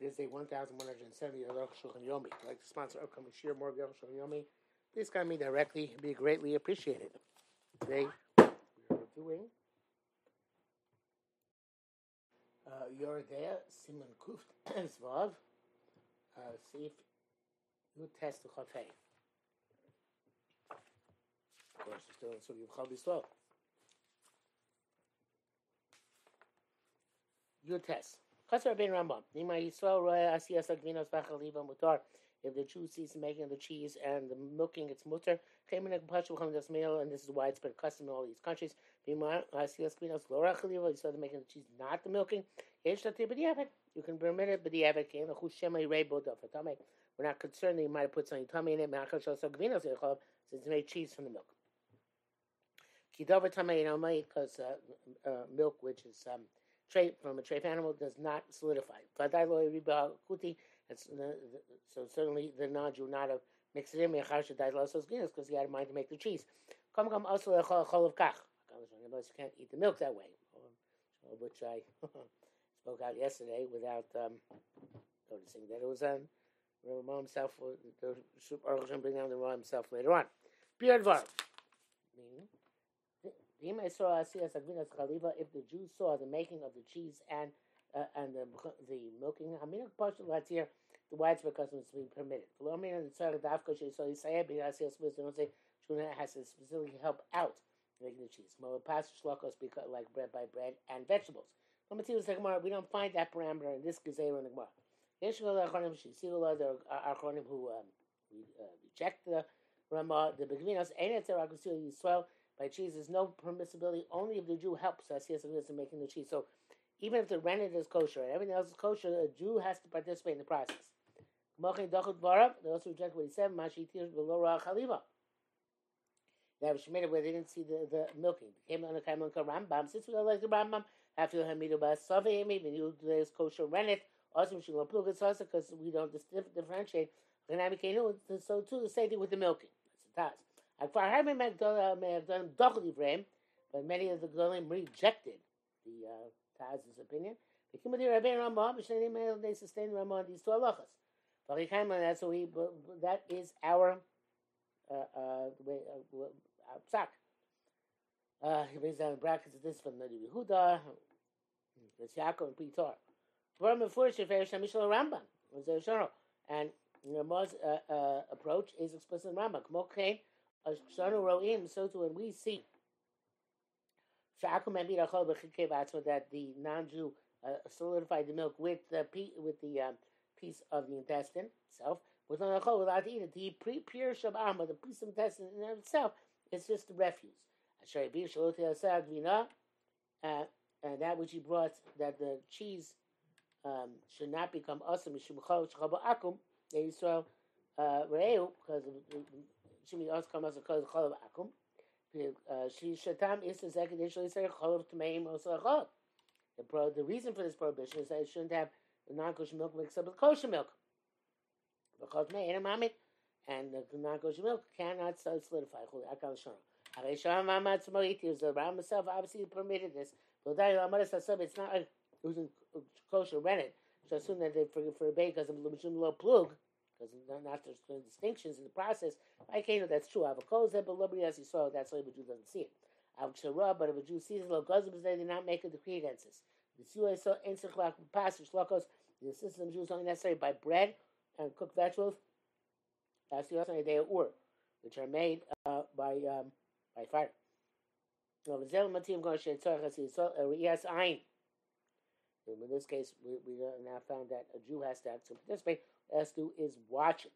There's a 1,170 Aruch Shulchan Yomi. I'd like to sponsor upcoming Shir Morgel Shulchan Yomi. Please contact me directly. It'd be greatly appreciated. Today, we are doing uh, Yoreh De'ah Simon Kuft Zvav uh, Sif Yutes Chafei. Of course, we're still in Sugi of Chal B'Yisrael. Yutes. Chasar. Nima Yisrael roya asiyas mutar. If the Jew sees making the cheese and the milking, it's mutter. Chemenek pashu this meal, and this is widespread custom in all these countries. Nima asiyas. You saw the making the cheese, not the milking. You can permit it b'diavad. Kein lechu shemay. We're not concerned that you might have put something tummy in it. Since it's made cheese from the milk. Kidover tamei because uh, uh, milk, which is um, trait from a trait animal does not solidify. So certainly the non-Jew not have mixed it in because he had a mind to make the cheese. You can't eat the milk that way, which I spoke out yesterday without um, noticing that it was um, Ramah himself. The bring down the Ramah himself later on. Beard meaning if the Jews saw the making of the cheese and uh, and the the milking, the widespread custom is being permitted. has to specifically help out making the cheese. because like bread by bread and vegetables. We don't find that parameter in this Gezerah the Gemara. There are Achronim who um, uh, reject the Ramah, the Begvinos, Ein Etzer Yisrael, by cheese, there's no permissibility only if the Jew helps us, yes, in making the cheese. So even if the rennet is kosher and everything else is kosher, a Jew has to participate in the process. They also reject what he said, They have Shemitah where they didn't see the, the milking. Came on the Kaimon Rambam. Since we don't like the Rambam, after Hamidu Bas Savim, even you today's kosher rennet, also because we don't differentiate. So too, the same thing with the milking. That's the task. But many of the Golim rejected the uh, Taz's opinion. They sustained Ramah on these two halachas. That's what we, that is our uh, uh, way, uh, psak. Uh, he brings down brackets of this from the Yehuda, it's Yaakov and Pitar. And Ramah's uh, uh, approach is explicit in Rambam. So too when we see that the non-Jew uh, solidified the milk with the with the um, piece of the intestine itself, without to eat it. The pure shabam, the piece of intestine in itself, is just the refuse. Uh, and that which he brought, that the cheese um, should not become awesome, akum, Israel, uh, because shimi os the pro the reason for this prohibition is that it shouldn't have the non-kosher milk mixed up with kosher milk. Because me and mamit and the non-kosher milk cannot solidify. Akal shana. Harei mamad smoiti. The Ram himself obviously permitted this. But it's not like it was kosher rented. So soon that they for for because of the lo plug because not there's distinctions in the process. I can't know that's true. I've closed Avakoza, but nobody else you saw that's why the Jew doesn't see it. Avkshara, but if a Jew sees it, Logazim they did not make a decree against us. The Sua saw instant passage Lokos, the system of Jews only necessary by bread and cooked vegetables. That's the other day ur, which are made uh, by um, by fire. In this case, we, we now found that a Jew has to have to participate has to is watch it.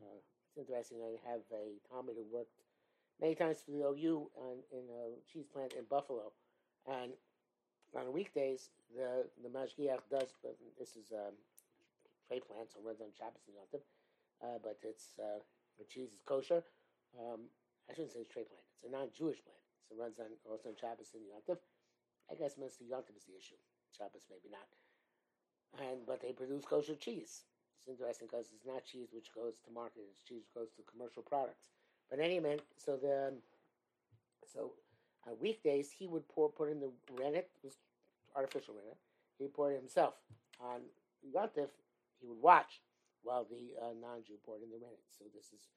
Uh, it's interesting. I have a Tommy who worked many times for the OU on, in a cheese plant in Buffalo, and on weekdays the the mashgiach does. But this is a tray plant, so runs on Shabbos and Yom uh, but it's uh, the cheese is kosher. Um, I shouldn't say it's tray plant. It's a non-Jewish plant, so it runs on also on Shabbos and Yom I guess mostly Yom is the issue. Shabbos maybe not and but they produce kosher cheese. It's interesting because it's not cheese which goes to market; it's cheese which goes to commercial products. But anyway, so the so on weekdays he would pour put in the rennet, was artificial rennet. He poured it himself on Yontif, he would watch while the uh, non-Jew poured in the rennet. So this is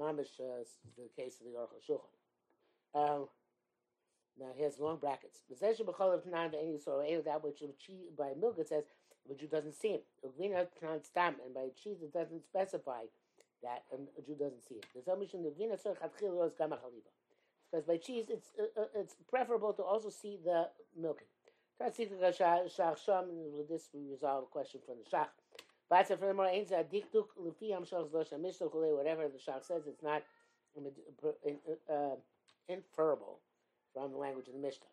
mamish uh, the case of the Aruch Shulchan. Um, now he has long brackets. That which by milk it says the Jew doesn't see him. And by cheese it doesn't specify that a Jew doesn't see it. Because by cheese it's uh, uh, it's preferable to also see the milking. With this we resolve a question from the Shach. But furthermore, whatever the Shach says, it's not uh, inferable from the language of the Mishnah.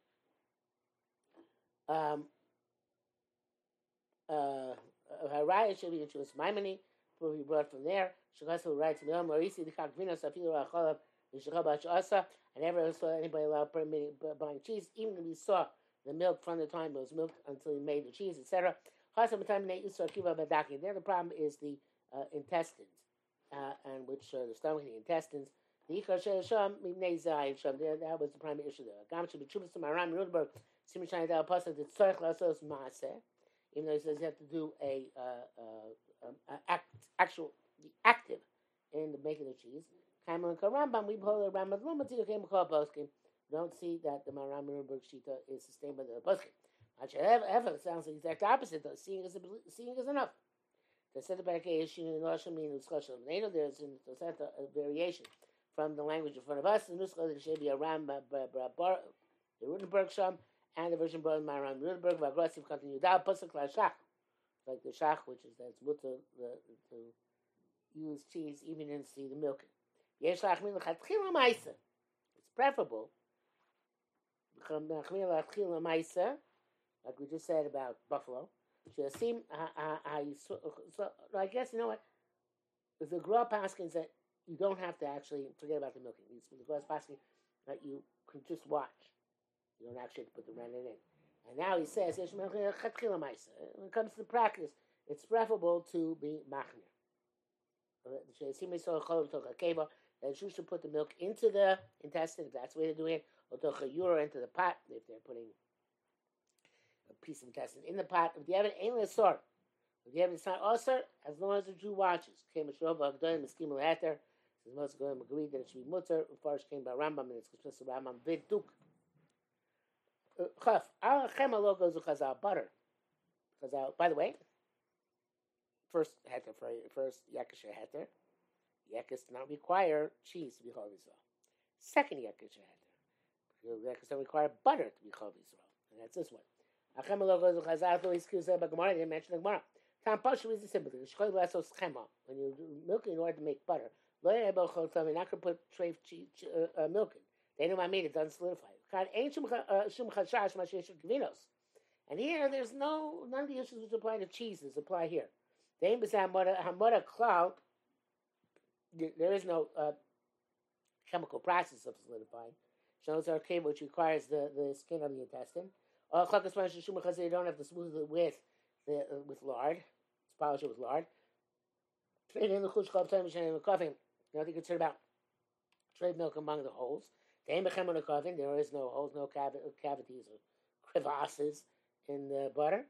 Um, uh, Haraya should be into Maimoni, will be brought from there. Shakasu writes, Meom Marisi, the Kakvina, Safilu Achalav. I never saw anybody allowed buying cheese, even if we saw the milk from the time it was milked until he made the cheese, etc. The other problem is the uh, intestines, uh, and which uh, the stomach, the intestines. The that was the primary issue there. Gam to Maram Rudberg. Simon Dal Pasuk the Tzarech Lasos Maaseh. Even though he says you have to do a, uh, uh, um, act, actual, active in the making of cheese. Kaimon Karambam, we pull the Rambam Lumatil came called Poskim. Don't see that the Maram Rudberg Shita is sustained by the Poskim. Ever sounds the exact opposite though. Seeing is seeing is enough. The set back issue in Lashon. There's in the a variation from the language in front of us. The Nuskha there should be a Ram the Rudenberg Sham and the version brought by Ram Rudenberg aggressive continue down Pasuk La Shach. Like the Shach, which is that's mutter to use cheese even in see the milk. It's preferable uh, like we just said about buffalo. Should seem uh, uh, so, so I guess you know what the Gra Paskins that you don't have to actually forget about the milking. It's the Gra Paskin that you can just watch. You don't actually have to put the rennet in. And now he says when it comes to practice, it's preferable to be machmir. Uh, that you should put the milk into the intestine, if that's the way they're doing it, or into the pot if they're putting a piece of intestine in the pot. If you have an aimless sort, if you have it's not usher, as long as the Jew watches. Says most goyim agree that it should be mutter. First came by Rambam and it's expressed Rambam viduk. Uh, chaf al chema lo goes chazal butter. Chazal. By the way, first heter for first yakish heter. Yakis do not require cheese to be chol Second yakish heter. Yakis don't require butter to be chol and that's this one. Achem lo goes chazal to his kusa but Gemara didn't mention the Gemara. Tam pashu is the chema when you do milk in order to make butter. You're not going to put treif uh, uh, milk in. They know what I mean. It doesn't solidify. Uh. And here, there's no none of the issues which apply to cheeses apply here. There is no uh, chemical process of solidifying. Shows our cable which requires the, the skin of the intestine. Uh, you don't have to smooth it with the, uh, with lard. It's polish it with lard. Trade in the chush chav time and coughing. Nothing concerned about trade milk among the holes. There is no holes, no uh, cavities or crevasses in the butter.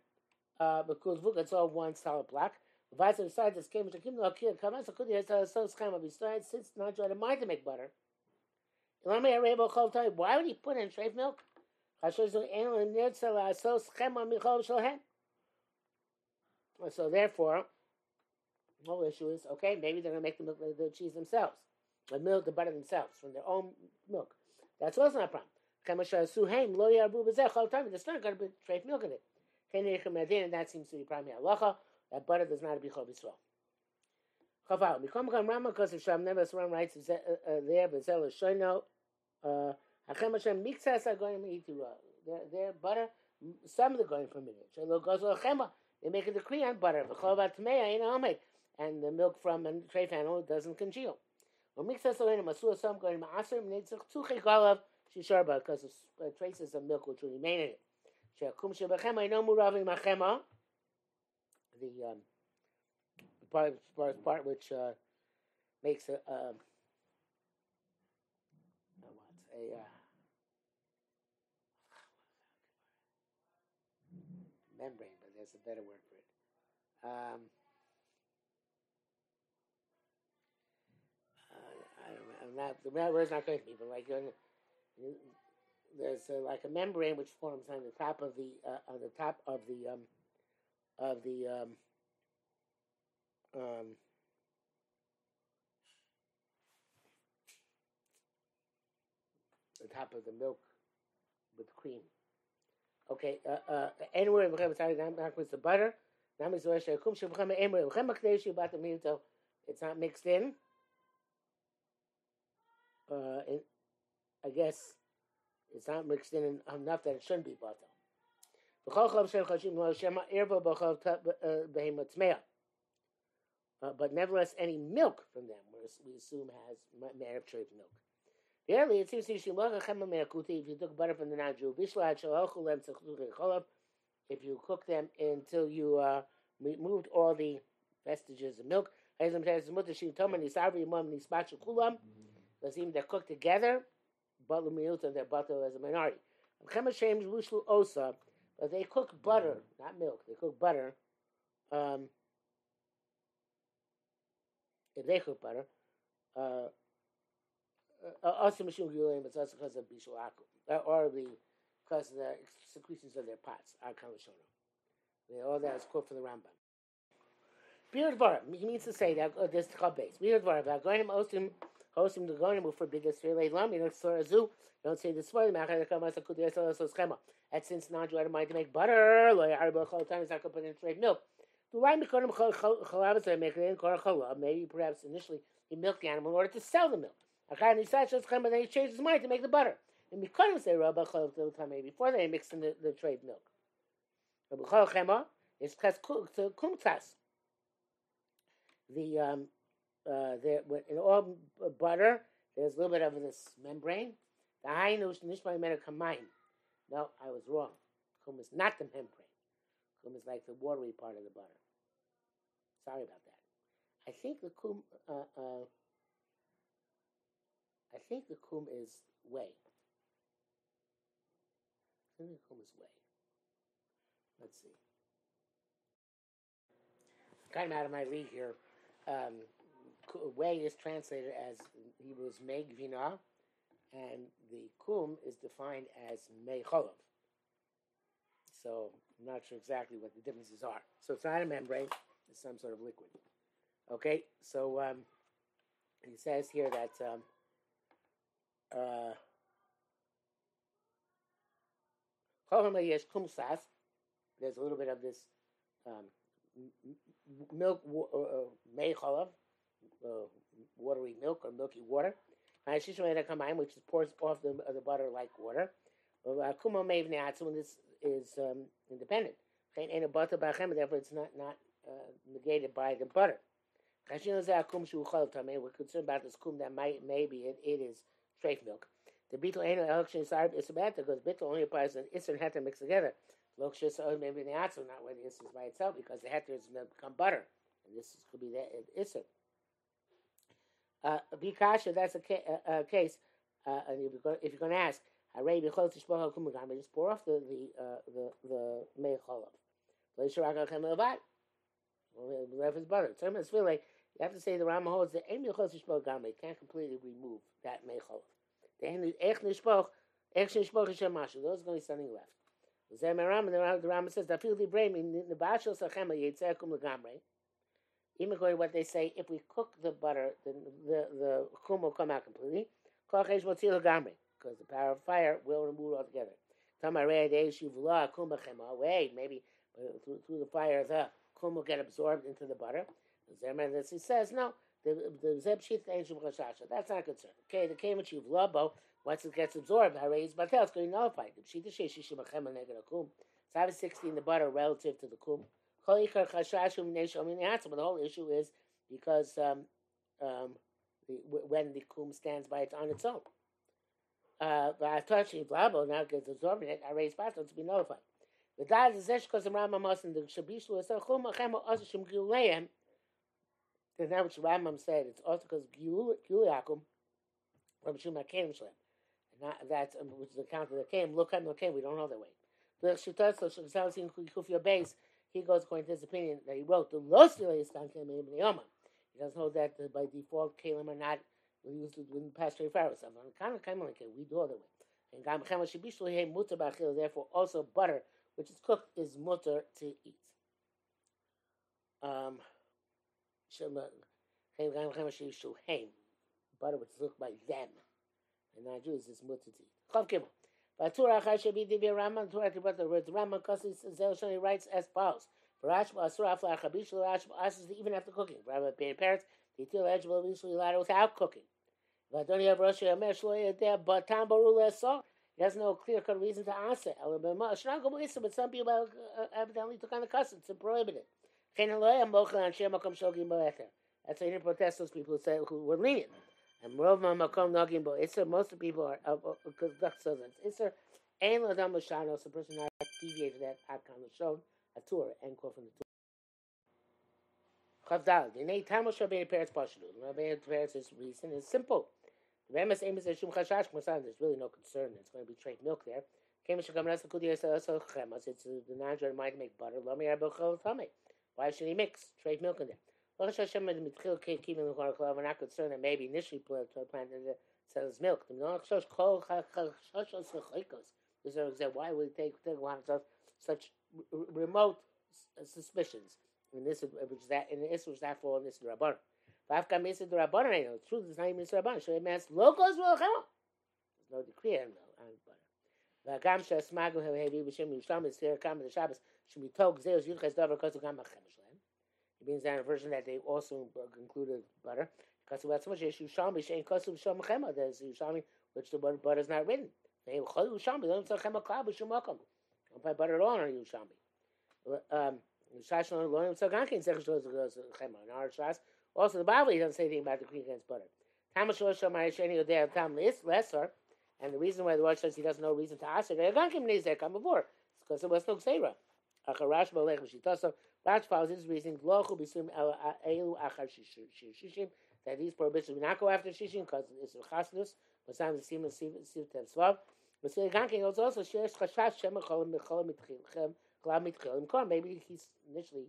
Because Uh, it's all one solid block. To since not trying to mind to make butter. Why would he put in trade milk? Uh, so therefore, the whole issue is okay. Maybe they're going to make the, milk, the cheese themselves, the milk, the butter themselves from their own milk. That's also not a problem. They're not going to be straight milk in it. And that seems to be primary halacha. That butter does not be chol b'srael. Chaval. Mikom kam Rama because of Sham Neves Ram writes uh, uh, there, but Zel Shoino. Hashem Hashem mixas going to Their butter, some of the going it. Shelo goes. They make a decree on butter. V'chovat tmeya in omed, and the milk from a treif animal doesn't congeal. Because of uh, traces of milk which remain in it. The um, part part, part which uh, makes a. Um, a uh, membrane, but there's a better word for it. Um, uh, I don't know. I'm not, the word's not going to be, but like uh, there's uh, like a membrane which forms on the top of the uh, on the top of the um, of the um, um, the top of the milk with cream. Okay, anywhere in the butter. It's not mixed in. Uh, it, I guess it's not mixed in enough that it shouldn't be butter. Uh, but nevertheless, any milk from them, we assume has Me'erev Treif milk. Barely, it seems to if you took butter from the non-Jew, if you cook them until you uh, removed all the vestiges of milk, even they're cooked together, but they're butter as a minority. osa, But they cook butter, not milk. They cook butter. Um, if they cook butter, uh, also mishum gilim, it's also because of bishul akum, or the because of the secretions of their pots. Akan l'shona. All that is quote from the Rambam. Dvarim. He means to say that uh, this is called base. Bir dvarim. V'agoyim ostim hostim the goyim will forbid this for lam. You Don't say this word. And since non-Jew had a mind to make butter, lo ya'arba chol time is not going to straight milk. The why mikonim chalav is make in kor chalav. Maybe perhaps initially he milked the animal in order to sell the milk. Achar nisach schema. Then he changed his mind to make the butter. And mikonim say rabba chalav till time before they mixed in the, the trade milk. Rabba chol chema is ches kumtas the um, uh, there in all butter. There's a little bit of this membrane. The hainu nishmai mena kamaim. No, I was wrong. Kum is not the membrane. Kum is like the watery part of the butter. Sorry about that. I think the kum. Uh, uh, I think the kum is whey. I think the kum is whey. Let's see. i Kind of out of my league here um, way is translated as Hebrews Megvina, and the kum is defined as Mecholov. So I'm not sure exactly what the differences are. So it's not a membrane; it's some sort of liquid. Okay, so um, he says here that um, uh, there's a little bit of this um, milk, uh, uh, uh, watery milk or milky water. Which is pours off the, the butter like water. When this is um, independent. Therefore it's not not uh, negated by the butter. We're concerned about this kum that might maybe it, it is straight milk. The beetle ain't election is bad because beetle only applies an isser and heter mixed together. Lokshis maybe the not where the isser is by itself, because the heter is become butter, and this could be the isser. Uh, Bikasha, that's a, ca- a, a case. Uh, and if you're, if you're going to ask, just pour off the the uh, the the mei cholav. Leisharak achem levat. Left is butter. Is feel like you have to say the Rama holds that aim bichol tishpoch gam. You can't completely remove that mei cholav. The ech nishpoch, ech nishpoch ishem mashu. Are going to be something left. The Rama says that feel the brain in the bashal sachema yitzekum legamre. To what they say, if we cook the butter, then the the kum will come out completely. Because the power of fire will remove it altogether. Wait, maybe through, through the fire the kum will get absorbed into the butter. This he says no. The the That's not concerned. Okay, the kemach you've labo once it gets absorbed, Haray's batel, it's going to nullify it. Pshita sheshishim achem neged akum. It's have 16 the butter relative to the kum. Kol ikar chashashum neshom in the But the whole issue is because um, um, the, when the kum stands by it on its own. Uh, but I thought now gets absorbed in it. Haray's batel to be nullified. The dad is zesh because the Rambam must in the shabishu is a chum achem also shum giuleim. Then that which Rambam said, it's also because giuleakum. Rabbi Shimon Akeim Shlem. Not that um, which is the count of the came. Look at the came. We don't know that way. The shitas so shemsal sin kufya base. He goes according to his opinion that he wrote the Los. He doesn't hold that by default Kelim are not used in past twenty four hours. Kind of kind of like we do other way. And Gam He Mutter Bachil. Therefore, also butter which is cooked is mutter to eat. Um, butter which is cooked by them, and not Jews is mutter to eat. Achar Shebi Divi Raman Torah the words Raman Kosis Zel Shani writes as follows. V'rash Asur Afla Chabish V'rash Asur even after cooking. Rabbi Bein Parents the Til eligible usually allowed without cooking. V'adoni Av Rosh Yomer Shlo Yedeh Batam Baru Lesor. He has no clear cut reason to answer. But some people uh, evidently took on the custom to prohibit it. That's why he didn't protest those people who, say, who were lenient. And Rov Makom Nogim Bo Isser, most of the people are conduct servants. Isser, Ein Ladam Lashanos, the person not deviate from that was shown, a tour, and quote from the tour. Chavdal, the name Tamosh Rabbeinu Peretz Pashadu. Rabbeinu Peretz's reason is simple. The Remes is Shum Chashash there's really no concern, it's going to be trade milk there. Kemish Kamras Kudi Asa Chemas, it's uh, the non might make butter. Why should he mix trade milk in there? We're not concerned that maybe initially planted the sells milk. These are exactly why would take take one of such remote uh, suspicions. And this is which is that and this was that for this rabban. Vafka misa the rabban. I know the truth is not even rabban. So it means locals will come. There's no decree on butter. Vagam shasmagu hevi b'shem Yishlam is here. Kam the Shabbos should be told zeus yuchas davar kosu gam b'chemesh it means that in a version that they also included butter. Because that's much issue Shami Shein Kosu Sham Chema. There's Shami which the butter is not written. They Chalu Shami. They don't say Chema Klab Shumakom. Don't put butter at all on you Shami. Um, Shashon Loim Sagankin says Chema. In our Shas, also the Bible doesn't say anything about the cream against butter. Tamash Shamar Sheni Odeh Tam Lesser. And the reason why the Rosh says he doesn't know reason to ask it. It's because there was no Xera. Rash follows his reasoning, that these prohibitions will not go after shishim because it's chasnus, but some the semen siv tev svav. But so Gankin also also shares chashash shem echol mechol mitchilchem klav mitchilim korn. Maybe he initially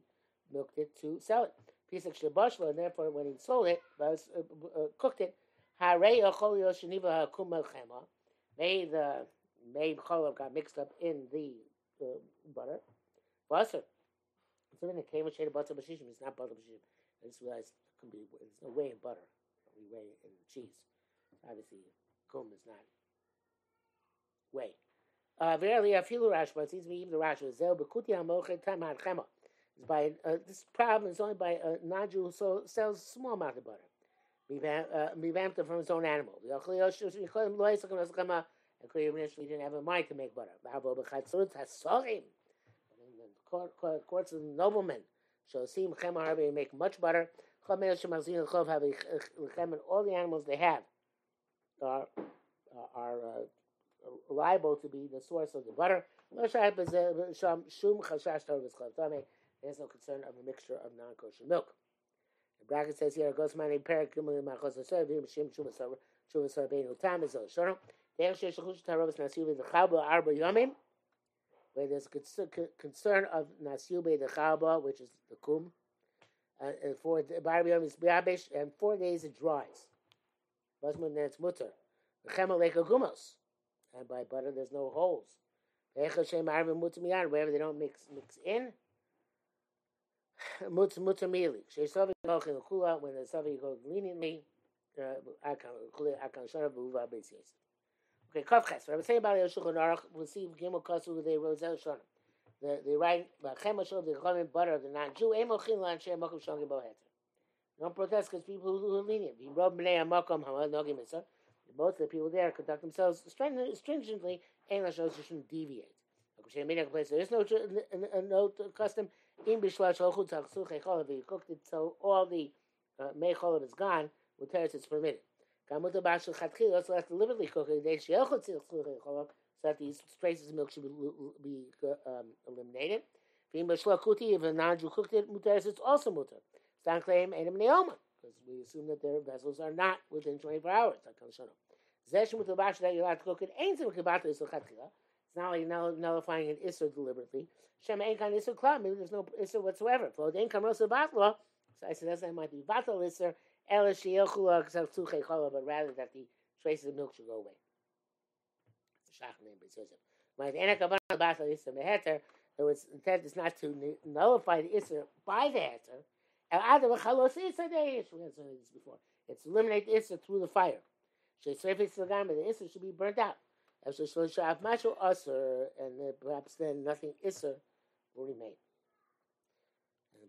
milked it to sell it. Piece of and therefore when he sold it, was, uh, uh, cooked it, harei echol yosheniva hakum melchema. May the may cholav got mixed up in the uh, butter. Wasser something that came with shade of butter bashishim. It's not butter bashishim. I just realized it can be. There's no way in butter. We weigh in cheese. Obviously, kum is not. Uh, verily, a few rashba. It seems to me even the rashba. Zel bekuti hamochet tamad chema. By uh, this problem is only by a non-Jew who sells small amount of butter. Revamped uh, it from his own animal. And initially didn't have a mind to make butter courts of noblemen. Shosim chem harbe make much butter. And all the animals they have are are uh, liable to be the source of the butter. There's no concern of a mixture of non-kosher milk. The bracket says here, "Goes my name perik gimel is shono." There shesh chush tarovas nasiu v'chabo arba yomim where there's concern of Nasyube the Chaba, which is the Kum, uh, and for Barbiyam is Biabish, and four days it dries. Basman it's Mutter. Chemaleka Gumos, and by butter there's no holes. Wherever they don't mix mix in, Mutz Mutter Mili. Shesavi Kochin Kula, when the Savi goes leniently, Akan Shara Buva Besis. Okay, Kavches. What I'm saying about the Shulchan Aruch, we'll see Gimel Kasu the Rosel Shana. The the right Chem Shul the Cholim butter the non-Jew Emo Chin Lan Shem Makom Shongim Boheter. Don't protest because people who are lenient. We rob Bnei Amakom Hamad Nogim Mitzvah. Both the people there conduct themselves stringently and Lashon shouldn't deviate. There is no no custom in Bishlat Shalchut Tachsuch Echol. If you cooked it so all the uh, Mechol is gone, with teretz it's permitted. So that these traces of milk should be, be um, eliminated. If a non-Jew cooked it, muteris, also muter. Stan claim enim neoma because we assume that their vessels are not within 24 hours. Zesh muter bashel that you're allowed to cook it ain't some kibbata is. It's not like null- nullifying an isser deliberately. Shem ain't kind isser. Maybe there's no isser whatsoever. So I said that's not might be batal isser. But rather that the traces of milk should go away. It's a shach but it says it. When the ena kavan batal isser meheter, it was intent is not to nullify the isser by the heter. Before. It's eliminate the isser through the fire. The isser should be burnt out. So, so and perhaps then nothing isser will remain.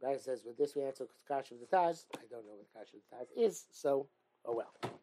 And says, with this we answer the Kasha of the Taz. I don't know what the Kasha of the Taz is, so oh well.